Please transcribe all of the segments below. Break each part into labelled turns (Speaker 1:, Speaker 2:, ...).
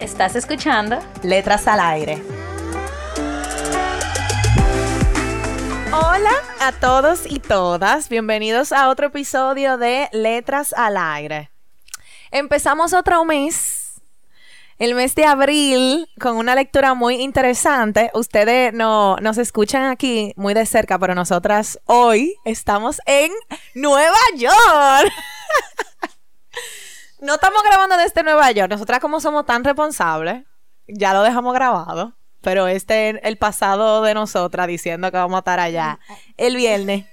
Speaker 1: ¿Estás escuchando?
Speaker 2: Letras al aire. Hola a todos y todas, bienvenidos a otro episodio de Letras al aire. Empezamos otro mes, el mes de abril, con una lectura muy interesante. Ustedes no, nos escuchan aquí muy de cerca, pero nosotras hoy estamos en Nueva York. no estamos grabando desde Nueva York. Nosotras como somos tan responsables, ya lo dejamos grabado. Pero este es el pasado de nosotras diciendo que vamos a estar allá el viernes.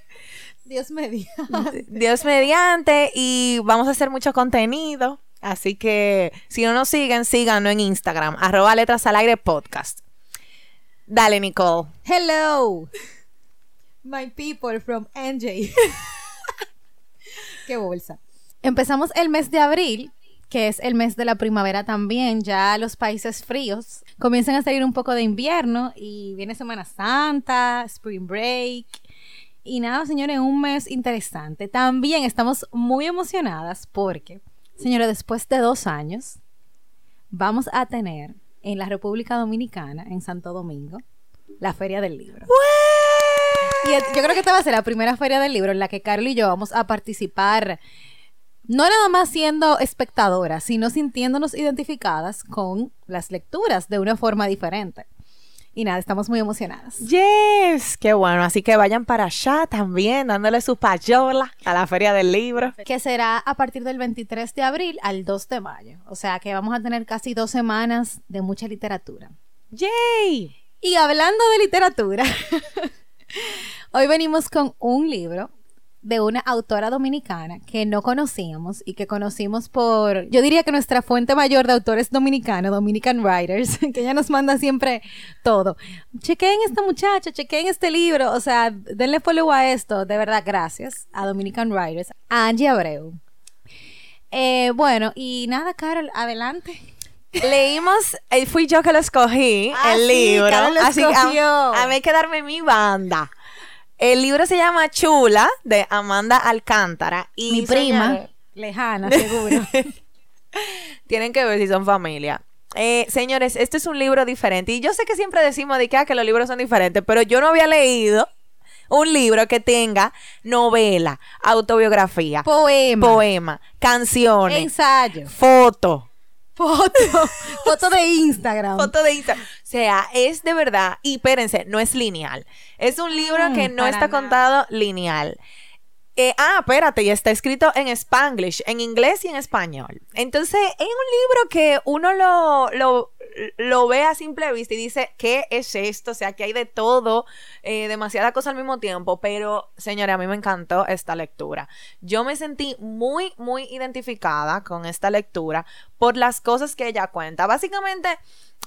Speaker 3: Dios mediante.
Speaker 2: Dios mediante y vamos a hacer mucho contenido. Así que si no nos siguen, síganos en Instagram, arroba letras al aire podcast. Dale, Nicole.
Speaker 3: Hello, my people from NJ. Qué bolsa. Empezamos el mes de abril, que es el mes de la primavera también. Ya los países fríos comienzan a salir un poco de invierno y viene Semana Santa, Spring Break. Y nada, señores, un mes interesante. También estamos muy emocionadas porque, señores, después de dos años, vamos a tener en la República Dominicana, en Santo Domingo, la Feria del Libro. Y es- yo creo que esta va a ser la primera Feria del Libro en la que Carlos y yo vamos a participar, no nada más siendo espectadoras, sino sintiéndonos identificadas con las lecturas de una forma diferente. Y nada, estamos muy emocionadas.
Speaker 2: Yes, qué bueno. Así que vayan para allá también, dándole su payola a la Feria del Libro.
Speaker 3: que será a partir del 23 de abril al 2 de mayo. O sea que vamos a tener casi dos semanas de mucha literatura.
Speaker 2: ¡Yay!
Speaker 3: Y hablando de literatura, hoy venimos con un libro de una autora dominicana que no conocíamos y que conocimos por, yo diría que nuestra fuente mayor de autores dominicanos, Dominican Writers, que ella nos manda siempre todo. Chequeen esta muchacha, chequeen este libro, o sea, denle follow a esto, de verdad, gracias a Dominican Writers, a Angie Abreu. Eh, bueno, y nada, Carol, adelante.
Speaker 2: Leímos, eh, fui yo que lo escogí,
Speaker 3: Ah,
Speaker 2: el
Speaker 3: sí,
Speaker 2: libro.
Speaker 3: Carol lo
Speaker 2: así que a- a, mí hay que darme mi banda. El libro se llama Chula, de Amanda Alcántara. Y
Speaker 3: Mi prima, lejana, seguro.
Speaker 2: tienen que ver si son familia. Eh, señores, este es un libro diferente. Y yo sé que siempre decimos de que, ah, que los libros son diferentes, pero yo no había leído un libro que tenga novela, autobiografía,
Speaker 3: Poema.
Speaker 2: poema, canciones,
Speaker 3: Ensayo.
Speaker 2: foto.
Speaker 3: Foto. Foto de Instagram.
Speaker 2: Foto de Instagram. O sea, es de verdad, y espérense, no es lineal. Es un libro
Speaker 3: Mm,
Speaker 2: que no está
Speaker 3: nada.
Speaker 2: contado lineal. Eh, ah, espérate, y está escrito en Spanglish, en inglés y en español. Entonces, es un libro que uno lo, lo, lo ve a simple vista y dice, ¿qué es esto? O sea, que hay de todo, eh, demasiada cosa al mismo tiempo, pero, señores, a mí me encantó esta lectura. Yo me sentí muy, muy identificada con esta lectura por las cosas que ella cuenta. Básicamente,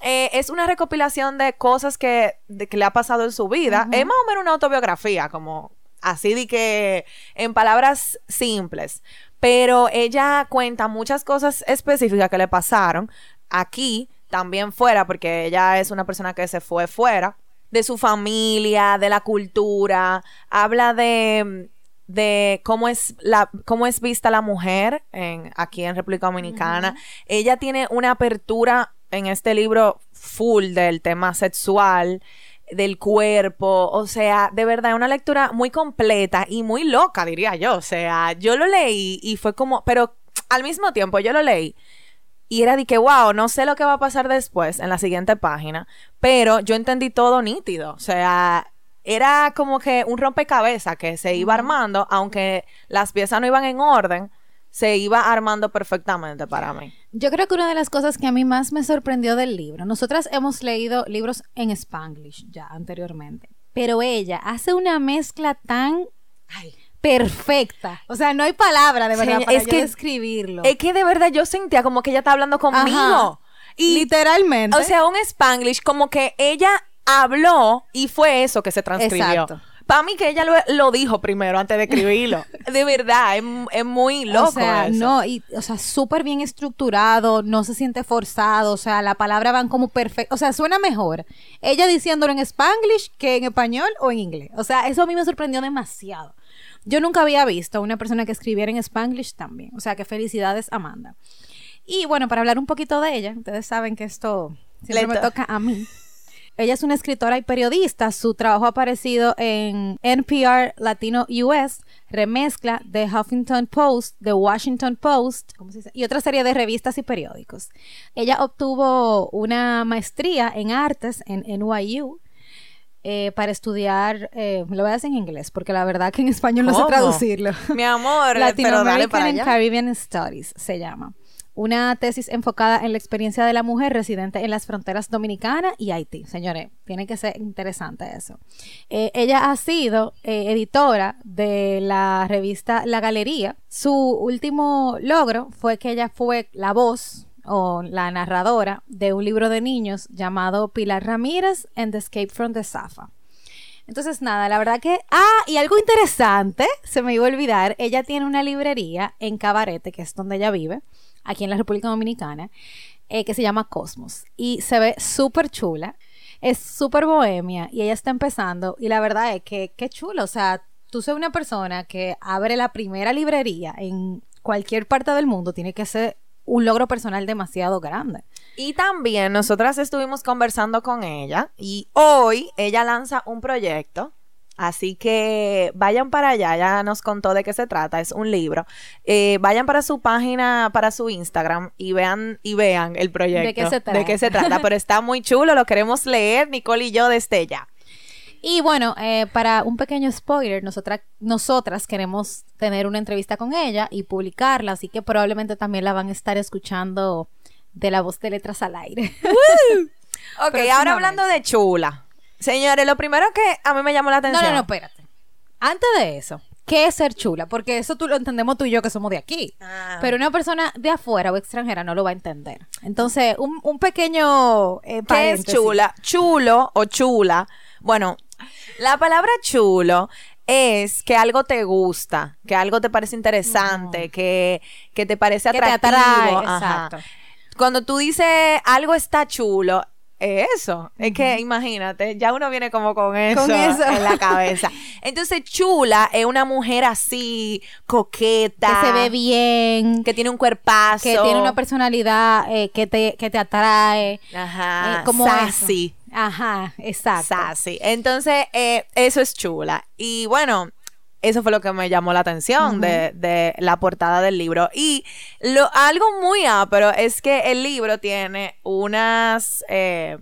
Speaker 2: eh, es una recopilación de cosas que, de que le ha pasado en su vida. Es más o menos una autobiografía, como así de que en palabras simples. Pero ella cuenta muchas cosas específicas que le pasaron aquí, también fuera, porque ella es una persona que se fue fuera, de su familia, de la cultura, habla de de cómo es la cómo es vista la mujer en aquí en República Dominicana. Ella tiene una apertura en este libro full del tema sexual, del cuerpo, o sea, de verdad, una lectura muy completa y muy loca, diría yo. O sea, yo lo leí y fue como, pero al mismo tiempo yo lo leí y era de que, wow, no sé lo que va a pasar después en la siguiente página, pero yo entendí todo nítido. O sea, era como que un rompecabezas que se iba armando, aunque las piezas no iban en orden, se iba armando perfectamente para mí.
Speaker 3: Yo creo que una de las cosas que a mí más me sorprendió del libro, nosotras hemos leído libros en Spanglish ya anteriormente, pero ella hace una mezcla tan perfecta. O sea, no hay palabra de verdad para
Speaker 2: es
Speaker 3: yo
Speaker 2: que-
Speaker 3: describirlo.
Speaker 2: Es que de verdad yo sentía como que ella está hablando conmigo.
Speaker 3: Ajá.
Speaker 2: Y,
Speaker 3: Literalmente.
Speaker 2: o sea, un spanglish como que ella habló y fue eso que se transcribió.
Speaker 3: Exacto.
Speaker 2: Para mí que ella lo, lo dijo primero antes de escribirlo. de verdad, es, es muy loco
Speaker 3: o sea,
Speaker 2: eso.
Speaker 3: no, y, o sea, súper bien estructurado, no se siente forzado, o sea, la palabra van como perfecto, o sea, suena mejor ella diciéndolo en spanglish que en español o en inglés. O sea, eso a mí me sorprendió demasiado. Yo nunca había visto a una persona que escribiera en spanglish también. O sea, que felicidades, Amanda. Y bueno, para hablar un poquito de ella, ustedes saben que esto siempre
Speaker 2: Le
Speaker 3: me
Speaker 2: to-
Speaker 3: toca a mí. Ella es una escritora y periodista. Su trabajo ha aparecido en NPR Latino US, Remezcla, The Huffington Post, The Washington Post ¿cómo se dice? y otra serie de revistas y periódicos. Ella obtuvo una maestría en artes en NYU eh, para estudiar, eh, lo voy a decir en inglés, porque la verdad que en español no sé traducirlo.
Speaker 2: Mi amor, pero
Speaker 3: Latino
Speaker 2: dale
Speaker 3: American
Speaker 2: para
Speaker 3: and
Speaker 2: allá.
Speaker 3: Caribbean Studies se llama. Una tesis enfocada en la experiencia de la mujer residente en las fronteras dominicana y Haití. Señores, tiene que ser interesante eso. Eh, ella ha sido eh, editora de la revista La Galería. Su último logro fue que ella fue la voz o la narradora de un libro de niños llamado Pilar Ramírez and the Escape from the Safa. Entonces, nada, la verdad que. Ah, y algo interesante, se me iba a olvidar. Ella tiene una librería en Cabarete, que es donde ella vive, aquí en la República Dominicana, eh, que se llama Cosmos. Y se ve súper chula. Es súper bohemia y ella está empezando. Y la verdad es que qué chulo. O sea, tú ser una persona que abre la primera librería en cualquier parte del mundo, tiene que ser un logro personal demasiado grande.
Speaker 2: Y también nosotras estuvimos conversando con ella y hoy ella lanza un proyecto. Así que vayan para allá, ya nos contó de qué se trata, es un libro. Eh, vayan para su página, para su Instagram y vean y vean el proyecto.
Speaker 3: ¿De qué se
Speaker 2: De qué
Speaker 3: trata?
Speaker 2: se trata, pero está muy chulo, lo queremos leer, Nicole y yo desde ya.
Speaker 3: Y bueno, eh, para un pequeño spoiler, nosotras, nosotras queremos tener una entrevista con ella y publicarla, así que probablemente también la van a estar escuchando de la voz de letras al aire.
Speaker 2: Ok, ahora hablando de chula. Señores, lo primero que a mí me llamó la
Speaker 3: no,
Speaker 2: atención.
Speaker 3: no, no, espérate. Antes de eso, ¿qué es ser chula? Porque eso tú lo entendemos tú y yo que somos de aquí.
Speaker 2: Ah.
Speaker 3: Pero una persona de afuera o extranjera no lo va a entender. Entonces, un, un pequeño... eh,
Speaker 2: ¿Qué es chula? Chulo o chula. Bueno, la palabra chulo es que algo te gusta, que algo te parece interesante, que, que te parece
Speaker 3: Que te
Speaker 2: atractivo.
Speaker 3: atrae, exacto.
Speaker 2: Cuando tú dices algo está chulo, es eso. Es que imagínate, ya uno viene como con eso,
Speaker 3: Con eso.
Speaker 2: en la cabeza. Entonces, chula es una mujer así, coqueta.
Speaker 3: Que se ve bien,
Speaker 2: Que tiene un cuerpazo.
Speaker 3: que tiene una personalidad eh, que, te, que te atrae.
Speaker 2: Ajá.
Speaker 3: eh, como
Speaker 2: sassy.
Speaker 3: eso. Ajá, exacto.
Speaker 2: Sassy. Entonces, eh, eso es chula. Y bueno, eso fue lo que me llamó la atención de, de la portada del libro. Y lo, algo muy pero es que el libro tiene unas, eh,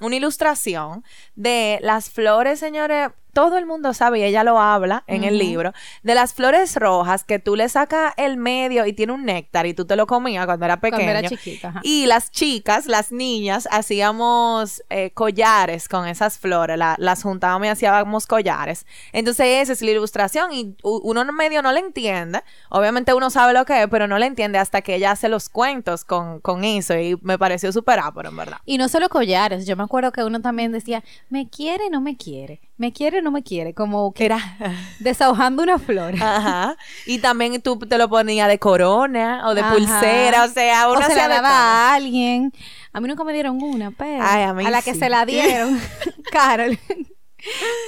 Speaker 2: una ilustración de las flores, señores. Todo el mundo sabe, y ella lo habla en el libro, de las flores rojas que tú le sacas el medio y tiene un néctar y tú te lo comías cuando era pequeño.
Speaker 3: Cuando era chiquita, ajá.
Speaker 2: Y las chicas, las niñas, hacíamos eh, collares con esas flores, la- las juntábamos y hacíamos collares. Entonces esa es la ilustración y uno medio no le entiende. Obviamente uno sabe lo que es, pero no le entiende hasta que ella hace los cuentos con, con eso y me pareció súper pero en verdad.
Speaker 3: Y no solo collares, yo me acuerdo que uno también decía, me quiere, no me quiere, me quiere, no me quiere, como que
Speaker 2: Era...
Speaker 3: desahogando una flor.
Speaker 2: Ajá. Y también tú te lo ponías de corona o de
Speaker 3: Ajá.
Speaker 2: pulsera, o sea, uno
Speaker 3: o se la daba a alguien. A mí nunca me dieron una, pero
Speaker 2: Ay, a mí
Speaker 3: la que se la dieron, Carol,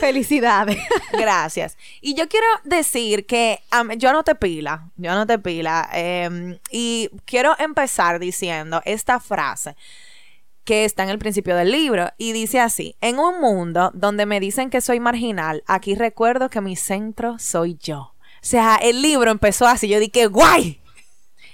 Speaker 3: felicidades.
Speaker 2: Gracias. Y yo quiero decir que yo no te pila, yo no te pila. em, y quiero empezar diciendo esta frase que está en el principio del libro y dice así, en un mundo donde me dicen que soy marginal, aquí recuerdo que mi centro soy yo. O sea, el libro empezó así, yo dije, guay.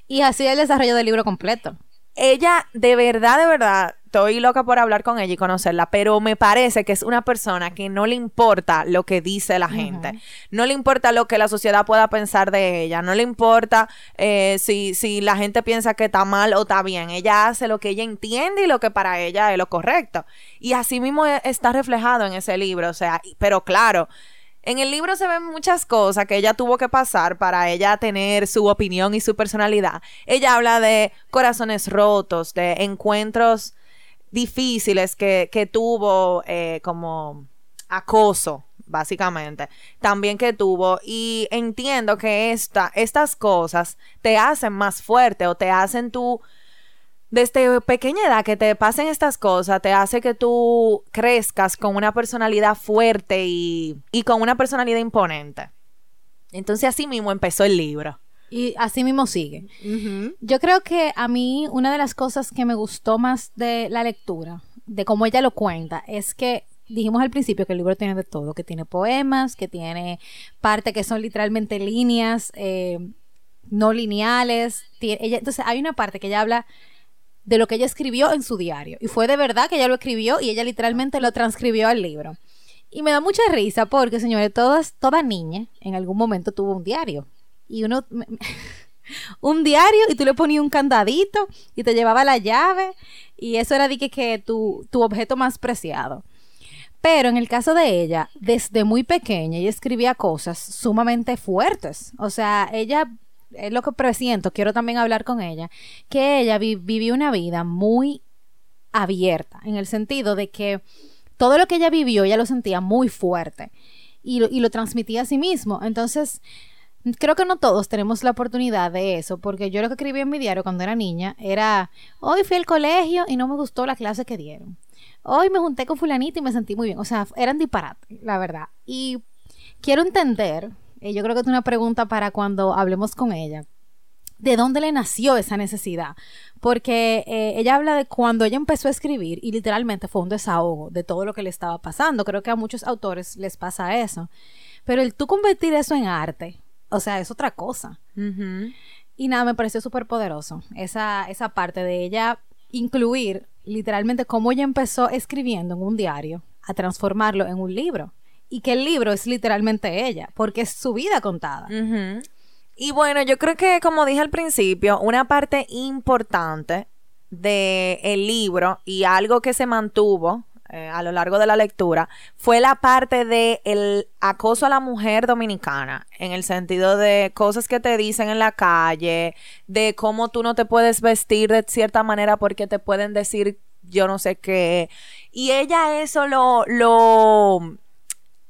Speaker 3: Y así el desarrollo del libro completo.
Speaker 2: Ella, de verdad, de verdad, estoy loca por hablar con ella y conocerla, pero me parece que es una persona que no le importa lo que dice la gente, no le importa lo que la sociedad pueda pensar de ella, no le importa eh, si, si la gente piensa que está mal o está bien, ella hace lo que ella entiende y lo que para ella es lo correcto. Y así mismo e- está reflejado en ese libro, o sea, pero claro. En el libro se ven muchas cosas que ella tuvo que pasar para ella tener su opinión y su personalidad. Ella habla de corazones rotos, de encuentros difíciles que, que tuvo eh, como acoso, básicamente, también que tuvo. Y entiendo que esta, estas cosas te hacen más fuerte o te hacen tú desde pequeña edad que te pasen estas cosas te hace que tú crezcas con una personalidad fuerte y, y con una personalidad imponente. Entonces así mismo empezó el libro.
Speaker 3: Y así mismo sigue. Yo creo que a mí una de las cosas que me gustó más de la lectura, de cómo ella lo cuenta, es que dijimos al principio que el libro tiene de todo, que tiene poemas, que tiene parte que son literalmente líneas eh, no lineales. ella, entonces hay una parte que ella habla de lo que ella escribió en su diario. Y fue de verdad que ella lo escribió y ella literalmente lo transcribió al libro. Y me da mucha risa porque, señores, todas, toda niña en algún momento tuvo un diario. Y uno... un diario y tú le ponías un candadito y te llevaba la llave y eso era de que, tu, tu objeto más preciado. Pero en el caso de ella, desde muy pequeña, ella escribía cosas sumamente fuertes. O sea, ella es lo que presiento, quiero también hablar con ella, que ella vivió una vida muy abierta, en el sentido de que todo lo que ella vivió, ella lo sentía muy fuerte y lo, y lo transmitía a sí mismo. Entonces, creo que no todos tenemos la oportunidad de eso, porque yo lo que escribí en mi diario cuando era niña era, hoy fui al colegio y no me gustó la clase que dieron. Hoy me junté con fulanita y me sentí muy bien. O sea, eran disparates, la verdad. Y quiero entender eh, yo creo que es una pregunta para cuando hablemos con ella. ¿De dónde le nació esa necesidad? Porque eh, ella habla de cuando ella empezó a escribir y literalmente fue un desahogo de todo lo que le estaba pasando. Creo que a muchos autores les pasa eso. Pero el tú convertir eso en arte, o sea, es otra cosa. Y nada, me pareció súper poderoso esa, esa parte de ella incluir literalmente cómo ella empezó escribiendo en un diario a transformarlo en un libro y que el libro es literalmente ella, porque es su vida contada.
Speaker 2: Y bueno, yo creo que como dije al principio, una parte importante del el libro y algo que se mantuvo eh, a lo largo de la lectura fue la parte de el acoso a la mujer dominicana en el sentido de cosas que te dicen en la calle de cómo tú no te puedes vestir de cierta manera porque te pueden decir yo no sé qué. Y ella eso lo lo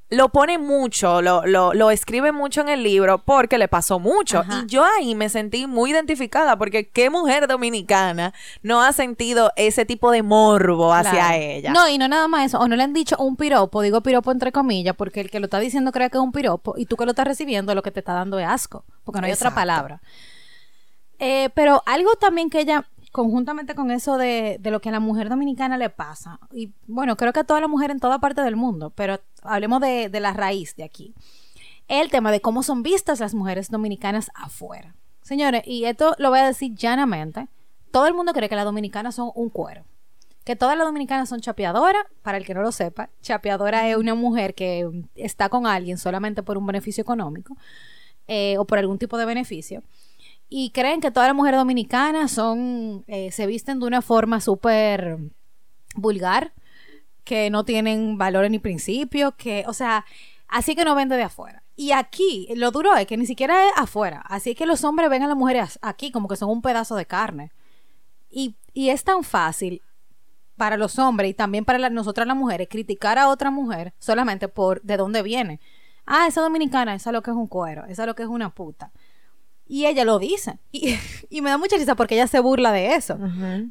Speaker 2: lo pone mucho, lo, lo, lo, escribe mucho en el libro porque le pasó mucho. Y yo ahí me sentí muy identificada porque qué mujer dominicana no ha sentido ese tipo de morbo hacia ella.
Speaker 3: No, y no nada más eso, o no le han dicho un piropo, digo piropo entre comillas, porque el que lo está diciendo cree que es un piropo y tú que lo estás recibiendo lo que te está dando es asco, porque no hay otra palabra. Eh, pero algo también que ella conjuntamente con eso de, de, lo que a la mujer dominicana le pasa, y bueno, creo que a toda la mujer en toda parte del mundo, pero hablemos de, de la raíz de aquí, el tema de cómo son vistas las mujeres dominicanas afuera. Señores, y esto lo voy a decir llanamente, todo el mundo cree que las dominicanas son un cuero. Que todas las dominicanas son chapeadoras, para el que no lo sepa, chapeadora es una mujer que está con alguien solamente por un beneficio económico eh, o por algún tipo de beneficio y creen que todas las mujeres dominicanas son, eh, se visten de una forma súper vulgar, que no tienen valores ni principios, que, o sea, así que no vende de afuera. Y aquí, lo duro es que ni siquiera es afuera, así que los hombres ven a las mujeres aquí como que son un pedazo de carne. Y, y es tan fácil para los hombres y también para nosotras las mujeres criticar a otra mujer solamente por de dónde viene. Ah, esa dominicana, esa es lo que es un cuero, esa es lo que es una puta. Y ella lo dice. Y, me da mucha risa porque ella se burla de eso.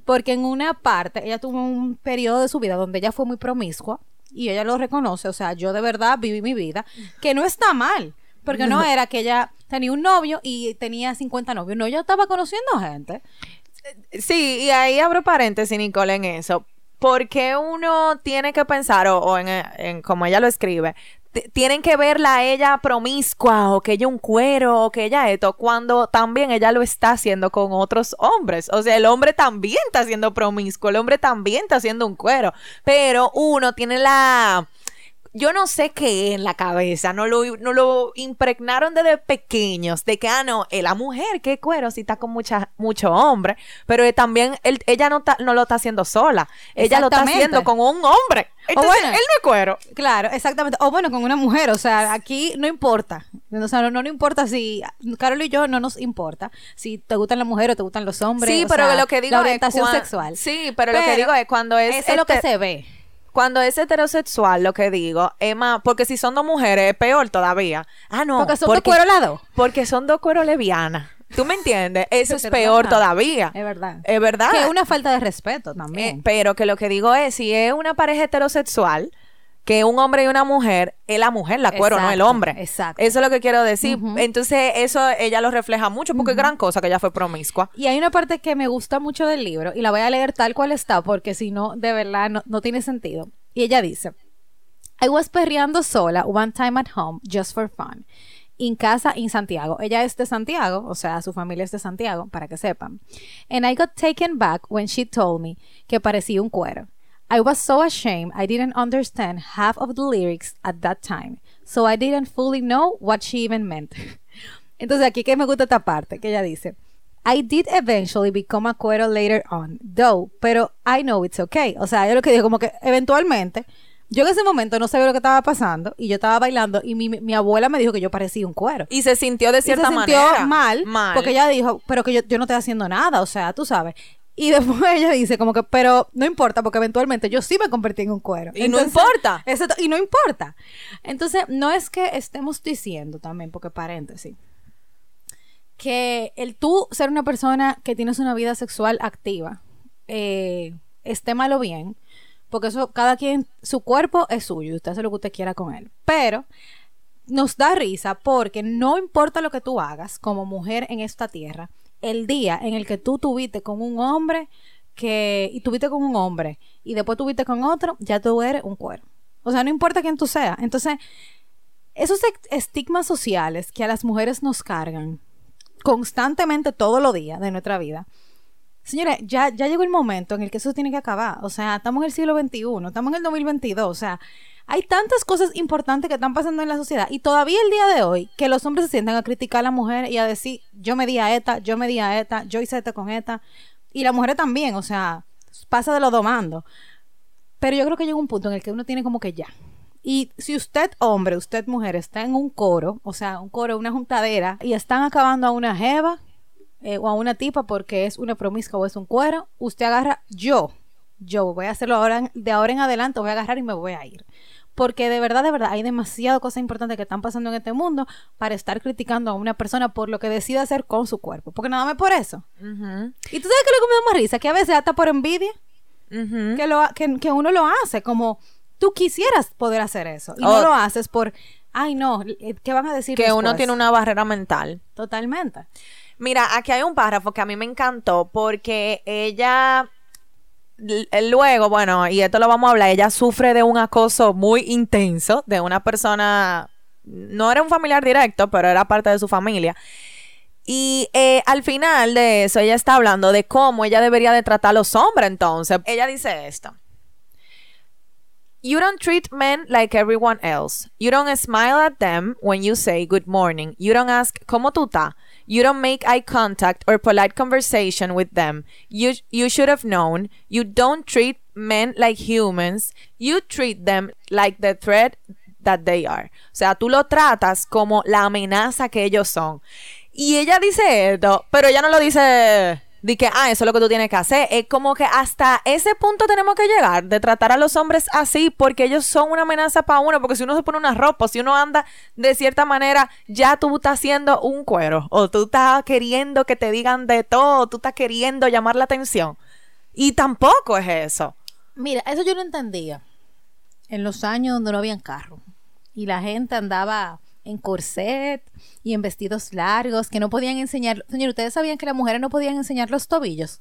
Speaker 3: Porque en una parte, ella tuvo un periodo de su vida donde ella fue muy promiscua. Y ella lo reconoce. O sea, yo de verdad viví mi vida. Que no está mal. Porque no era que ella tenía un novio y tenía 50 novios. No, ella estaba conociendo gente.
Speaker 2: Sí, y ahí abro paréntesis, Nicole, en eso. Porque uno tiene que pensar, o, en, en, como ella lo escribe, tienen que verla a ella promiscua o que ella un cuero o que ella esto, cuando también ella lo está haciendo con otros hombres. O sea, el hombre también está siendo promiscuo, el hombre también está haciendo un cuero, pero uno tiene la yo no sé qué en la cabeza, no lo, no lo impregnaron desde pequeños, de que, ah, no, eh, la mujer, qué cuero, si está con mucha, mucho hombre, pero eh, también él- ella no, ta- no lo está haciendo sola, ella lo está haciendo con un hombre. Entonces,
Speaker 3: bueno.
Speaker 2: él no es cuero.
Speaker 3: Claro, exactamente. O bueno, con una mujer, o sea, aquí no importa. O sea, no, no importa si, Carol y yo no nos importa si te gustan las mujeres o te gustan los hombres.
Speaker 2: Sí,
Speaker 3: o
Speaker 2: pero
Speaker 3: sea,
Speaker 2: lo que digo
Speaker 3: la
Speaker 2: es
Speaker 3: orientación
Speaker 2: cuan-
Speaker 3: sexual.
Speaker 2: Sí, pero, lo que digo es cuando es
Speaker 3: Eso es lo que
Speaker 2: este-
Speaker 3: se ve.
Speaker 2: Cuando es heterosexual, lo que digo, más, porque si son dos mujeres, es peor todavía. Ah, no.
Speaker 3: Porque son de cuero las dos.
Speaker 2: Porque son dos cueros levianas. ¿Tú me entiendes? Eso es
Speaker 3: Es
Speaker 2: peor todavía.
Speaker 3: Es verdad.
Speaker 2: Es verdad.
Speaker 3: Que es una falta de respeto
Speaker 2: Eh,
Speaker 3: también.
Speaker 2: pero que lo que digo es, si es una pareja heterosexual, que un hombre y una mujer, es la mujer la cuero, no el hombre.
Speaker 3: exacto.
Speaker 2: Eso es lo que quiero decir. Entonces, eso ella lo refleja mucho, porque es gran cosa que ella fue promiscua.
Speaker 3: Y hay una parte que me gusta mucho del libro y la voy a leer tal cual está porque si no, de verdad no, no tiene sentido. Y ella dice, I was perreando sola one time at home just for fun. En casa en Santiago. Ella es de Santiago, o sea, su familia es de Santiago, para que sepan. And I got taken back when she told me que parecía un cuero. I was so ashamed I didn't understand half of the lyrics at that time, so I didn't fully know what she even meant. Entonces aquí que me gusta esta parte, que ella dice, I did eventually become a cuero later on, though, pero I know it's okay. O sea, yo lo que digo, como que eventualmente, yo en ese momento no sabía lo que estaba pasando y yo estaba bailando y mi, mi abuela me dijo que yo parecía un cuero.
Speaker 2: Y se sintió de
Speaker 3: Y se
Speaker 2: cierta
Speaker 3: sintió
Speaker 2: manera.
Speaker 3: mal, porque ella dijo, pero que yo, yo no estoy haciendo nada, o sea, tú sabes. Y después ella dice como que, pero no importa, porque eventualmente yo sí me convertí en un cuero.
Speaker 2: Y no importa.
Speaker 3: Exacto, y no importa. Entonces, no es que estemos diciendo también, porque paréntesis, que el tú ser una persona que tienes una vida sexual activa, eh, esté mal o bien, porque eso, cada quien, su cuerpo es suyo, y usted hace lo que usted quiera con él. Pero nos da risa porque no importa lo que tú hagas como mujer en esta tierra, el día en el que tú tuviste con un hombre que y tuviste con un hombre y después tuviste con otro, ya tú eres un cuero. O sea, no importa quién tú seas. Entonces, esos ex- estigmas sociales que a las mujeres nos cargan constantemente todos los días de nuestra vida. Señores, ya, ya llegó el momento en el que eso tiene que acabar. O sea, estamos en el siglo XXI, estamos en el 2022. O sea, hay tantas cosas importantes que están pasando en la sociedad y todavía el día de hoy que los hombres se sientan a criticar a la mujer y a decir, yo me di a esta, yo me di a esta, yo hice esto con esta. Y la mujer también, o sea, pasa de lo domando. Pero yo creo que llega un punto en el que uno tiene como que ya. Y si usted, hombre, usted, mujer, está en un coro, o sea, un coro, una juntadera, y están acabando a una jeva eh, o a una tipa porque es una promiscua o es un cuero, usted agarra, yo, yo voy a hacerlo ahora, de ahora en adelante, voy a agarrar y me voy a ir. Porque de verdad, de verdad, hay demasiadas cosas importantes que están pasando en este mundo para estar criticando a una persona por lo que decide hacer con su cuerpo. Porque nada más por eso. Y tú sabes que lo que me da más risa, que a veces hasta por envidia, que, lo, ha- que, que uno lo hace, como tú quisieras poder hacer eso. Y
Speaker 2: Oh.
Speaker 3: no lo haces por, ay no, eh, ¿qué van a decir?
Speaker 2: Que uno tiene una barrera mental.
Speaker 3: Totalmente.
Speaker 2: Mira, aquí hay un párrafo que a mí me encantó porque ella luego, bueno, y esto lo vamos a hablar, ella sufre de un acoso muy intenso de una persona, no era un familiar directo, pero era parte de su familia. Y eh, al final de eso, ella está hablando de cómo ella debería de tratar a los hombres entonces. Ella dice esto. You don't treat men like everyone else. You don't smile at them when you say good morning. You don't ask ¿Cómo tú estás? You don't make eye contact or polite conversation with them. You you should have known. You don't treat men like humans. You treat them like the threat that they are. O sea, tú lo tratas como la amenaza que ellos son. Y ella dice esto, pero ella no lo dice de que, ah, eso es lo que tú tienes que hacer. Es como que hasta ese punto tenemos que llegar, de tratar a los hombres así, porque ellos son una amenaza para uno, porque si uno se pone una ropa, si uno anda de cierta manera, ya tú estás haciendo un cuero, o tú estás queriendo que te digan de todo, tú estás queriendo llamar la atención. Y tampoco es eso.
Speaker 3: Mira, eso yo no entendía. En los años donde no habían carro. Y la gente andaba en corset y en vestidos largos que no podían enseñar. Señor, ¿ustedes sabían que las mujeres no podían enseñar los tobillos?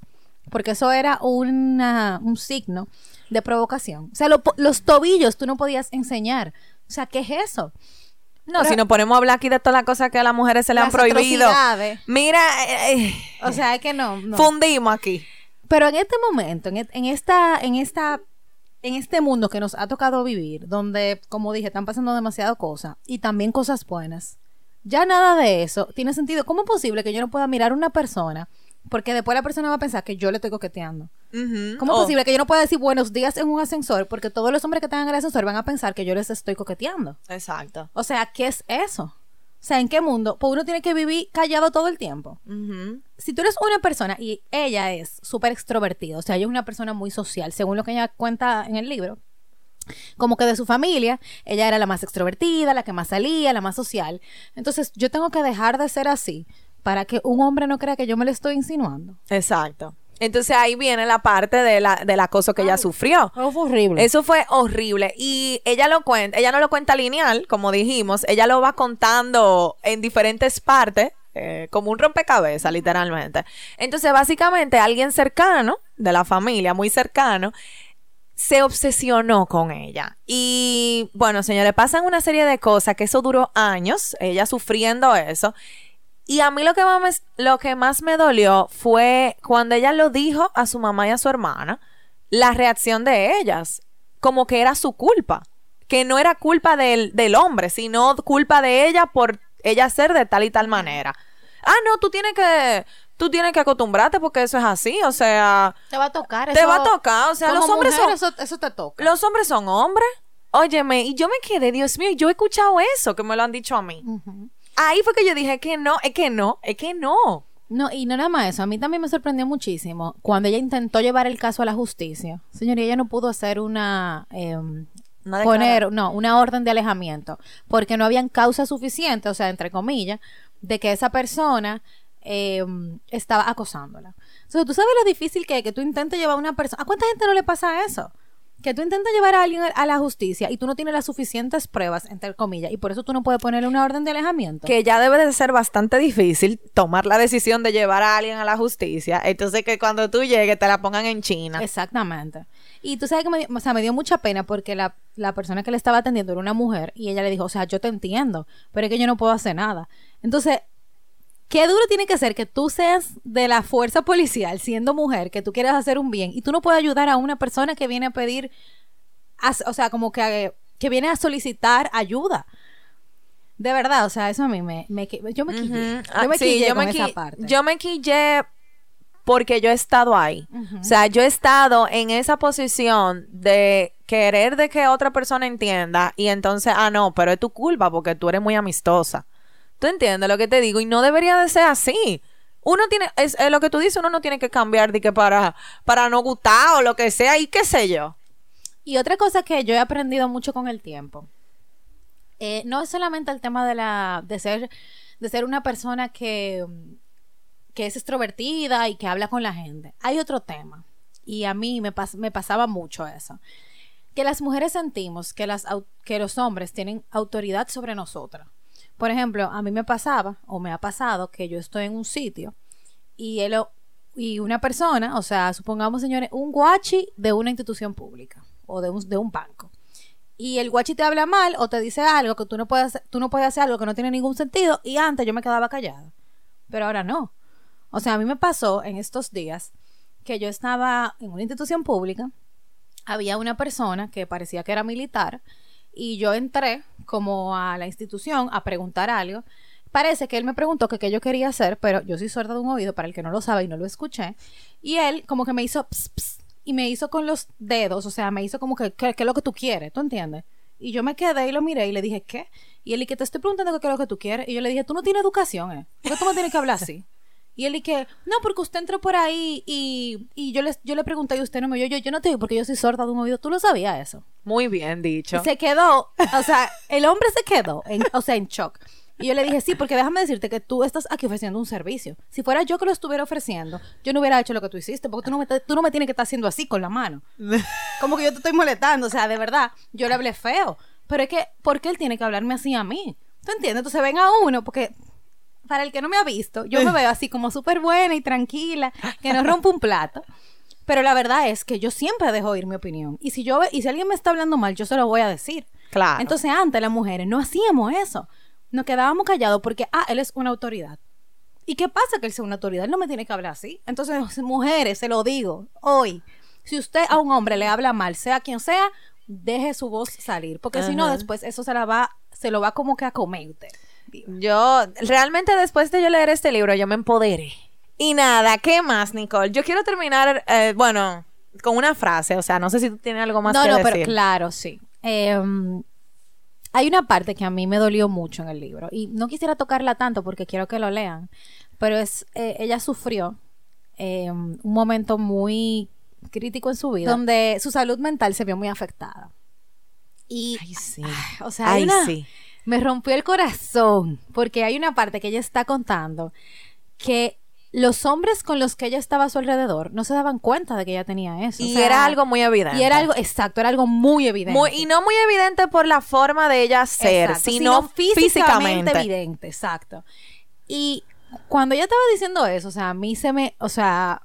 Speaker 3: Porque eso era una, un signo de provocación. O sea, lo los tobillos tú no podías enseñar. O sea, ¿qué es eso?
Speaker 2: No,
Speaker 3: Pero-
Speaker 2: si nos ponemos a hablar aquí de todas las cosas que a las mujeres se le han prohibido. Mira, eh, eh,
Speaker 3: O sea, es que no. no.
Speaker 2: fundimos aquí.
Speaker 3: Pero en este momento, en, e- en esta, en esta en este mundo que nos ha tocado vivir, donde, como dije, están pasando demasiadas cosas y también cosas buenas, ya nada de eso tiene sentido. ¿Cómo es posible que yo no pueda mirar a una persona? Porque después la persona va a pensar que yo le estoy coqueteando. ¿Cómo es
Speaker 2: Oh,
Speaker 3: posible que yo no pueda decir buenos días en un ascensor? Porque todos los hombres que en el ascensor van a pensar que yo les estoy coqueteando.
Speaker 2: Exacto.
Speaker 3: O sea, ¿qué es eso? O sea, ¿en qué mundo? Pues uno tiene que vivir callado todo el tiempo. Si tú eres una persona y ella es súper extrovertida, o sea, ella es una persona muy social, según lo que ella cuenta en el libro, como que de su familia, ella era la más extrovertida, la que más salía, la más social. Entonces, yo tengo que dejar de ser así para que un hombre no crea que yo me le estoy insinuando.
Speaker 2: Exacto. Entonces ahí viene la parte de la, del acoso que ella sufrió.
Speaker 3: Eso fue horrible.
Speaker 2: Eso fue horrible. Y ella lo cuenta, ella no lo cuenta lineal, como dijimos, ella lo va contando en diferentes partes, eh, como un rompecabezas, literalmente. Entonces, básicamente, alguien cercano, de la familia, muy cercano, se obsesionó con ella. Y bueno, señores, pasan una serie de cosas que eso duró años, ella sufriendo eso. Y a mí lo que, más me, lo que más me dolió fue cuando ella lo dijo a su mamá y a su hermana, la reacción de ellas, como que era su culpa, que no era culpa del, del hombre, sino culpa de ella por ella ser de tal y tal manera. Ah, no, tú tienes que, tú tienes que acostumbrarte porque eso es así, o sea,
Speaker 3: te va a tocar.
Speaker 2: te
Speaker 3: eso-
Speaker 2: va a tocar, o sea, los hombres
Speaker 3: mujer,
Speaker 2: son,
Speaker 3: Eso, eso te toca.
Speaker 2: los hombres son hombres. Óyeme, y yo me quedé, Dios mío, yo he escuchado eso, que me lo han dicho a mí. Ahí fue que yo dije que no, es que no, es que no.
Speaker 3: No, y no nada más eso. A mí también me sorprendió muchísimo cuando ella intentó llevar el caso a la justicia. Señoría, ella no pudo hacer una... em, poner, no, una orden de alejamiento, porque no habían causas suficientes, o sea, entre comillas, de que esa persona em, estaba acosándola. Entonces, tú sabes lo difícil que es que tú intentes llevar a una persona. ¿A cuánta gente no le pasa eso? Que tú intentas llevar a alguien a la justicia y tú no tienes las suficientes pruebas, entre comillas, y por eso tú no puedes ponerle una orden de alejamiento.
Speaker 2: que ya debe de ser bastante difícil tomar la decisión de llevar a alguien a la justicia. Entonces que cuando tú llegues te la pongan en China.
Speaker 3: Exactamente. Y tú sabes que me, dio- o sea, me dio mucha pena porque la, la persona que le estaba atendiendo era una mujer y ella le dijo, o sea, yo te entiendo, pero es que yo no puedo hacer nada. Entonces, qué duro tiene que ser que tú seas de la fuerza policial siendo mujer, que tú quieras hacer un bien y tú no puedes ayudar a una persona que viene a pedir, o sea, como que, que viene a solicitar ayuda. De verdad, o sea, eso a mí me... me yo me quillé.
Speaker 2: Ah,
Speaker 3: Yo me
Speaker 2: sí,
Speaker 3: quillé
Speaker 2: yo
Speaker 3: con
Speaker 2: me
Speaker 3: esa parte.
Speaker 2: Yo me quillé porque yo he estado ahí. O sea, yo he estado en esa posición de querer de que otra persona entienda y entonces, ah, no, pero es tu culpa porque tú eres muy amistosa. ¿Tú entiendes lo que te digo? Y no debería de ser así. Uno tiene, es, lo que tú dices, uno no tiene que cambiar de que para, para no gustar o lo que sea y qué sé yo.
Speaker 3: Y otra cosa que yo he aprendido mucho con el tiempo, eh, no es solamente el tema de la de ser de ser una persona que, que es extrovertida y que habla con la gente. Hay otro tema y a mí me, pas- me pasaba mucho eso, que las mujeres sentimos que las que los hombres tienen autoridad sobre nosotras. Por ejemplo, a mí me pasaba o me ha pasado que yo estoy en un sitio y él y una persona, o sea, supongamos señores, un guachi de una institución pública o de un, de un banco. Y el guachi te habla mal o te dice algo que tú no puedes tú no puedes hacer algo que no tiene ningún sentido y antes yo me quedaba callada. Pero ahora no. O sea, a mí me pasó en estos días que yo estaba en una institución pública, había una persona que parecía que era militar y yo entré como a la institución a preguntar algo. Parece que él me preguntó que qué yo quería hacer, pero yo soy sorda de un oído, para el que no lo sabe y no lo escuché. Y él como que me hizo ps, ps, y me hizo con los dedos, o sea, me hizo como que, ¿qué, es lo que tú quieres? ¿Tú entiendes? Y yo me quedé y lo miré y le dije, ¿qué? Y él, y que te estoy preguntando qué es lo que tú quieres. Y yo le dije, tú no tienes educación, ¿eh? ¿Por qué tú me tienes que hablar así? Y él y que, no, porque usted entró por ahí y, y yo, le, yo le pregunté y usted no me oyó. Yo, yo no te oí porque yo soy sorda de un oído. ¿Tú lo sabías eso?
Speaker 2: Muy bien dicho.
Speaker 3: Y se quedó, o sea, el hombre se quedó, en, o sea, en shock. Y yo le dije, sí, porque déjame decirte que tú estás aquí ofreciendo un servicio. Si fuera yo que lo estuviera ofreciendo, yo no hubiera hecho lo que tú hiciste, porque tú no me, tú no me tienes que estar haciendo así con la mano. Como que yo te estoy molestando, o sea, de verdad, yo le hablé feo. Pero es que, ¿por qué él tiene que hablarme así a mí? ¿Tú entiendes? Entonces ven a uno, porque para el que no me ha visto, yo me veo así como súper buena y tranquila, que no rompo un plato. Pero la verdad es que yo siempre dejo oír mi opinión. Y si yo ve- y si alguien me está hablando mal, yo se lo voy a decir.
Speaker 2: Claro.
Speaker 3: Entonces, antes las mujeres no hacíamos eso. Nos quedábamos callados porque, ah, él es una autoridad. ¿Y qué pasa que él sea una autoridad? Él no me tiene que hablar así. Entonces, mujeres, se lo digo hoy. Si usted a un hombre le habla mal, sea quien sea, deje su voz salir, porque si no después eso se la va, se lo va como que a comer usted.
Speaker 2: Yo, realmente después de yo leer este libro, yo me empoderé. Y nada, ¿qué más, Nicole? Yo quiero terminar, eh, bueno, con una frase. O sea, no sé si tú tienes algo más
Speaker 3: no,
Speaker 2: que
Speaker 3: no,
Speaker 2: decir.
Speaker 3: pero claro, sí. Em, hay una parte que a mí me dolió mucho en el libro y no quisiera tocarla tanto porque quiero que lo lean, pero es eh, ella sufrió em, un momento muy crítico en su vida donde su salud mental se vio muy afectada. Y
Speaker 2: Ay, sí.
Speaker 3: o sea, hay
Speaker 2: Ay,
Speaker 3: una-
Speaker 2: sí.
Speaker 3: Me rompió el corazón porque hay una parte que ella está contando que los hombres con los que ella estaba a su alrededor no se daban cuenta de que ella tenía eso. o
Speaker 2: Y
Speaker 3: sea,
Speaker 2: era algo muy evidente.
Speaker 3: y era algo, exacto, era algo muy evidente.
Speaker 2: Muy- y no muy evidente por la forma de ella ser,
Speaker 3: Exacto,
Speaker 2: sino, físicamente.
Speaker 3: evidente, exacto. Y cuando ella estaba diciendo eso, o sea, a mí se me, o sea,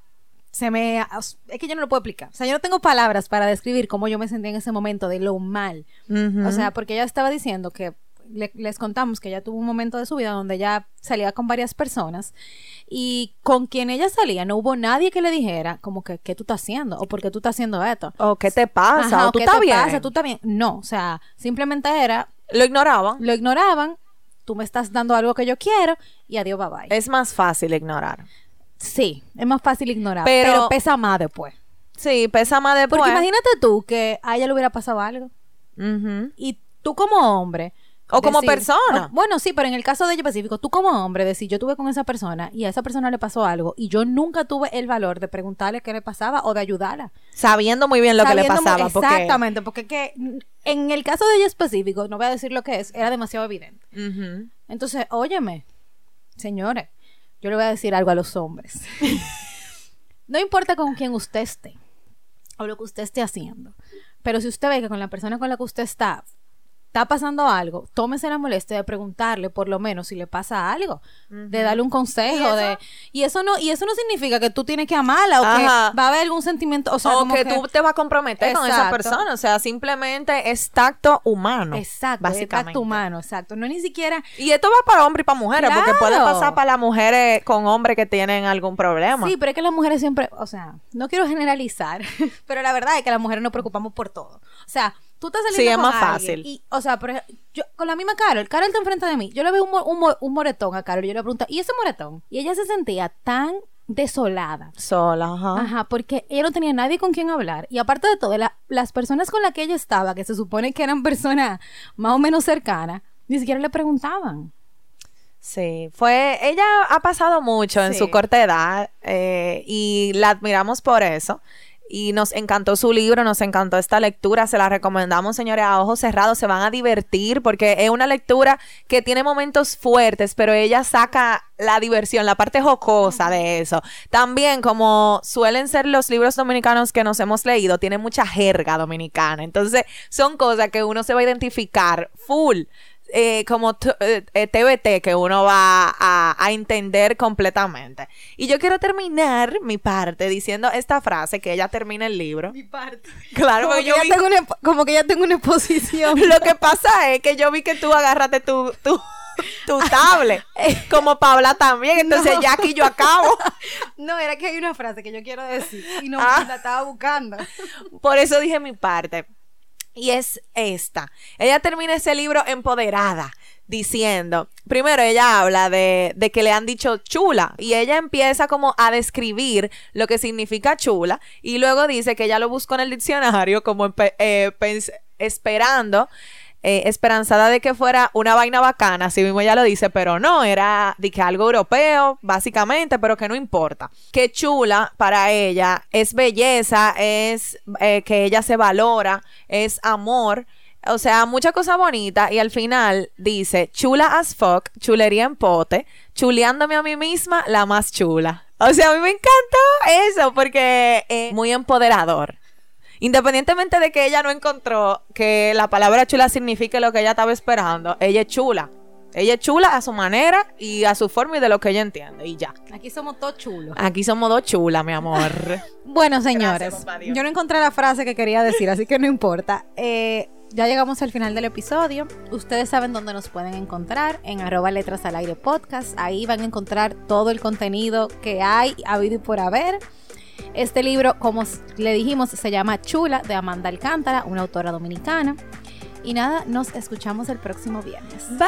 Speaker 3: se me, es que yo no lo puedo explicar. O sea, yo no tengo palabras para describir cómo yo me sentía en ese momento de lo mal. O sea, porque ella estaba diciendo que le- les contamos que ella tuvo un momento de su vida donde ella salía con varias personas y con quien ella salía no hubo nadie que le dijera como que qué tú estás haciendo o por qué tú estás haciendo esto.
Speaker 2: o qué te pasa,
Speaker 3: Ajá,
Speaker 2: o tú
Speaker 3: ¿qué
Speaker 2: estás
Speaker 3: te
Speaker 2: bien.
Speaker 3: pasa? ¿Tú bien? No, o sea, simplemente era
Speaker 2: Lo ignoraban.
Speaker 3: lo ignoraban, tú me estás dando algo que yo quiero y adiós, bye bye.
Speaker 2: Es más fácil ignorar.
Speaker 3: sí, es más fácil ignorar,
Speaker 2: Pero-
Speaker 3: pero, pesa más después.
Speaker 2: Sí, pesa más después.
Speaker 3: Porque imagínate tú que a ella le hubiera pasado algo y tú como hombre
Speaker 2: O como persona.
Speaker 3: o- bueno, sí, pero en el caso de ella específico, tú como hombre decir, yo tuve con esa persona y a esa persona le pasó algo y yo nunca tuve el valor de preguntarle qué le pasaba o de ayudarla.
Speaker 2: Sabiendo muy bien lo que le
Speaker 3: muy-
Speaker 2: pasaba. porque-
Speaker 3: Exactamente, porque que, en el caso de ella específico, no voy a decir lo que es, era demasiado evidente. Entonces, óyeme, señores, yo le voy a decir algo a los hombres. no importa con quién usted esté o lo que usted esté haciendo, pero si usted ve que con la persona con la que usted está está pasando algo, tómese la molestia de preguntarle por lo menos si le pasa algo, de darle un consejo, de y eso no y eso no significa que tú tienes que amarla o
Speaker 2: Ajá.
Speaker 3: que va a haber algún sentimiento, o sea,
Speaker 2: o
Speaker 3: como
Speaker 2: que, tú te vas a comprometer con esa persona. O sea, simplemente es tacto humano.
Speaker 3: exacto, es
Speaker 2: básicamente.
Speaker 3: tacto humano, exacto, no es ni siquiera
Speaker 2: Y esto va para hombres y para mujeres, porque puede pasar para las mujeres con hombres que tienen algún problema.
Speaker 3: Sí, pero es que las mujeres siempre, o sea, no quiero generalizar, pero la verdad es que las mujeres nos preocupamos por todo. O sea, tú estás saliendo
Speaker 2: Sí, es
Speaker 3: con
Speaker 2: más
Speaker 3: alguien
Speaker 2: fácil.
Speaker 3: Y, o sea, por ejemplo, yo, con la misma Carol, Carol está enfrente de mí, yo le veo un, un, un moretón a Carol y yo le pregunto, ¿y ese moretón? Y ella se sentía tan desolada.
Speaker 2: Sola, ajá.
Speaker 3: Ajá, porque ella no tenía nadie con quien hablar. Y aparte de todo, la- las personas con las que ella estaba, que se supone que eran personas más o menos cercanas, ni siquiera le preguntaban.
Speaker 2: Sí, fue, ella ha pasado mucho en su corta edad eh, y la admiramos por eso. Y nos encantó su libro, nos encantó esta lectura, se la recomendamos, señores, a ojos cerrados, se van a divertir porque es una lectura que tiene momentos fuertes, pero ella saca la diversión, la parte jocosa de eso. También, como suelen ser los libros dominicanos que nos hemos leído, tiene mucha jerga dominicana, entonces son cosas que uno se va a identificar full eh, como eh, eh, TBT que uno va a, a entender completamente. Y yo quiero terminar mi parte diciendo esta frase que ella termina el libro.
Speaker 3: Mi parte.
Speaker 2: Claro,
Speaker 3: Como que,
Speaker 2: yo
Speaker 3: ya
Speaker 2: vi-
Speaker 3: tengo una, como que ya tengo una exposición.
Speaker 2: lo que pasa es que yo vi que tú agarraste tu, tu, tu tablet, como Paula también, entonces
Speaker 3: No.
Speaker 2: ya aquí yo acabo.
Speaker 3: No, era que hay una frase que yo quiero decir y no
Speaker 2: Ah.
Speaker 3: la estaba buscando.
Speaker 2: Por eso dije mi parte. Y es esta. Ella termina ese libro empoderada, diciendo, primero ella habla de, de que le han dicho chula y ella empieza como a describir lo que significa chula y luego dice que ella lo buscó en el diccionario como eh, esperando. Eh, esperanzada de que fuera una vaina bacana, así mismo ella lo dice, pero no, era de que algo europeo, básicamente, pero que no importa. Que chula para ella es belleza, es eh, que ella se valora, es amor, o sea, mucha cosa bonita. Y al final dice, chula as fuck, chulería en pote, chuleándome a mí misma, la más chula. O sea, a mí me encantó eso porque es muy empoderador. Independientemente de que ella no encontró que la palabra chula signifique lo que ella estaba esperando, ella es chula. Ella es chula a su manera y a su forma y de lo que ella entiende. Y ya.
Speaker 3: Aquí somos todos chulos.
Speaker 2: Aquí somos dos chulas, mi amor.
Speaker 3: Bueno, señores, yo no encontré la frase que quería decir, así que no importa. Eh, ya llegamos al final del episodio. Ustedes saben dónde nos pueden encontrar, en arroba letras al aire podcast. Ahí van a encontrar todo el contenido que hay, habido y por haber. Este libro, como le dijimos, se llama Chula de Amanda Alcántara, una autora dominicana. Y nada, nos escuchamos el próximo viernes.
Speaker 2: Bye.